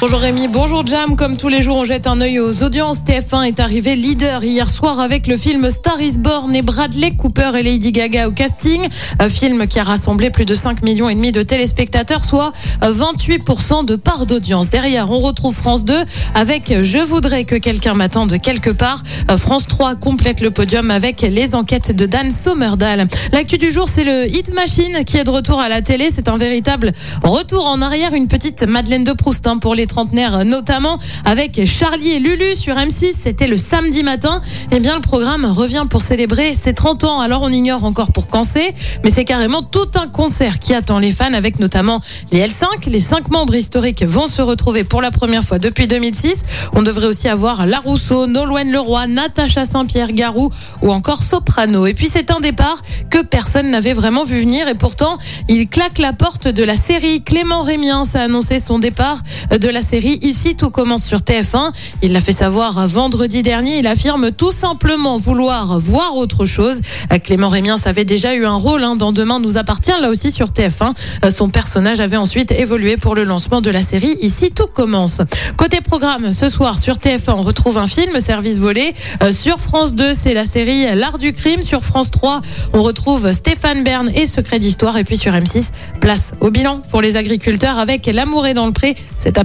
Bonjour Rémi, bonjour Jam. Comme tous les jours, on jette un œil aux audiences. TF1 est arrivé leader hier soir avec le film Star is Born et Bradley Cooper et Lady Gaga au casting. Un film qui a rassemblé plus de 5 millions et demi de téléspectateurs, soit 28% de part d'audience. Derrière, on retrouve France 2 avec Je voudrais que quelqu'un m'attende quelque part. France 3 complète le podium avec les enquêtes de Dan Sommerdahl. L'actu du jour, c'est le Hit Machine qui est de retour à la télé. C'est un véritable retour en arrière, une petite Madeleine de Proust hein, pour trentenaires notamment avec Charlie et Lulu sur M6. C'était le samedi matin. Eh bien, le programme revient pour célébrer ses 30 ans. Alors, on ignore encore pour quand c'est, mais c'est carrément tout un concert qui attend les fans avec notamment les L5. Les cinq membres historiques vont se retrouver pour la première fois depuis 2006. On devrait aussi avoir La Rousseau, Nolwenn Leroy, Natacha Saint-Pierre, Garou ou encore Soprano. Et puis, c'est un départ que personne n'avait vraiment vu venir et pourtant, il claque la porte de la série. Clément Rémien a annoncé son départ de la série Ici tout commence sur TF1. Il l'a fait savoir vendredi dernier. Il affirme tout simplement vouloir voir autre chose. Clément Rémien avait déjà eu un rôle hein, dans Demain nous appartient, là aussi sur TF1. Son personnage avait ensuite évolué pour le lancement de la série Ici tout commence. Côté programme, ce soir sur TF1, on retrouve un film, Service volé. Sur France 2, c'est la série L'art du crime. Sur France 3, on retrouve Stéphane Bern et Secret d'histoire. Et puis sur M6, place au bilan pour les agriculteurs avec L'amour est dans le pré. C'est à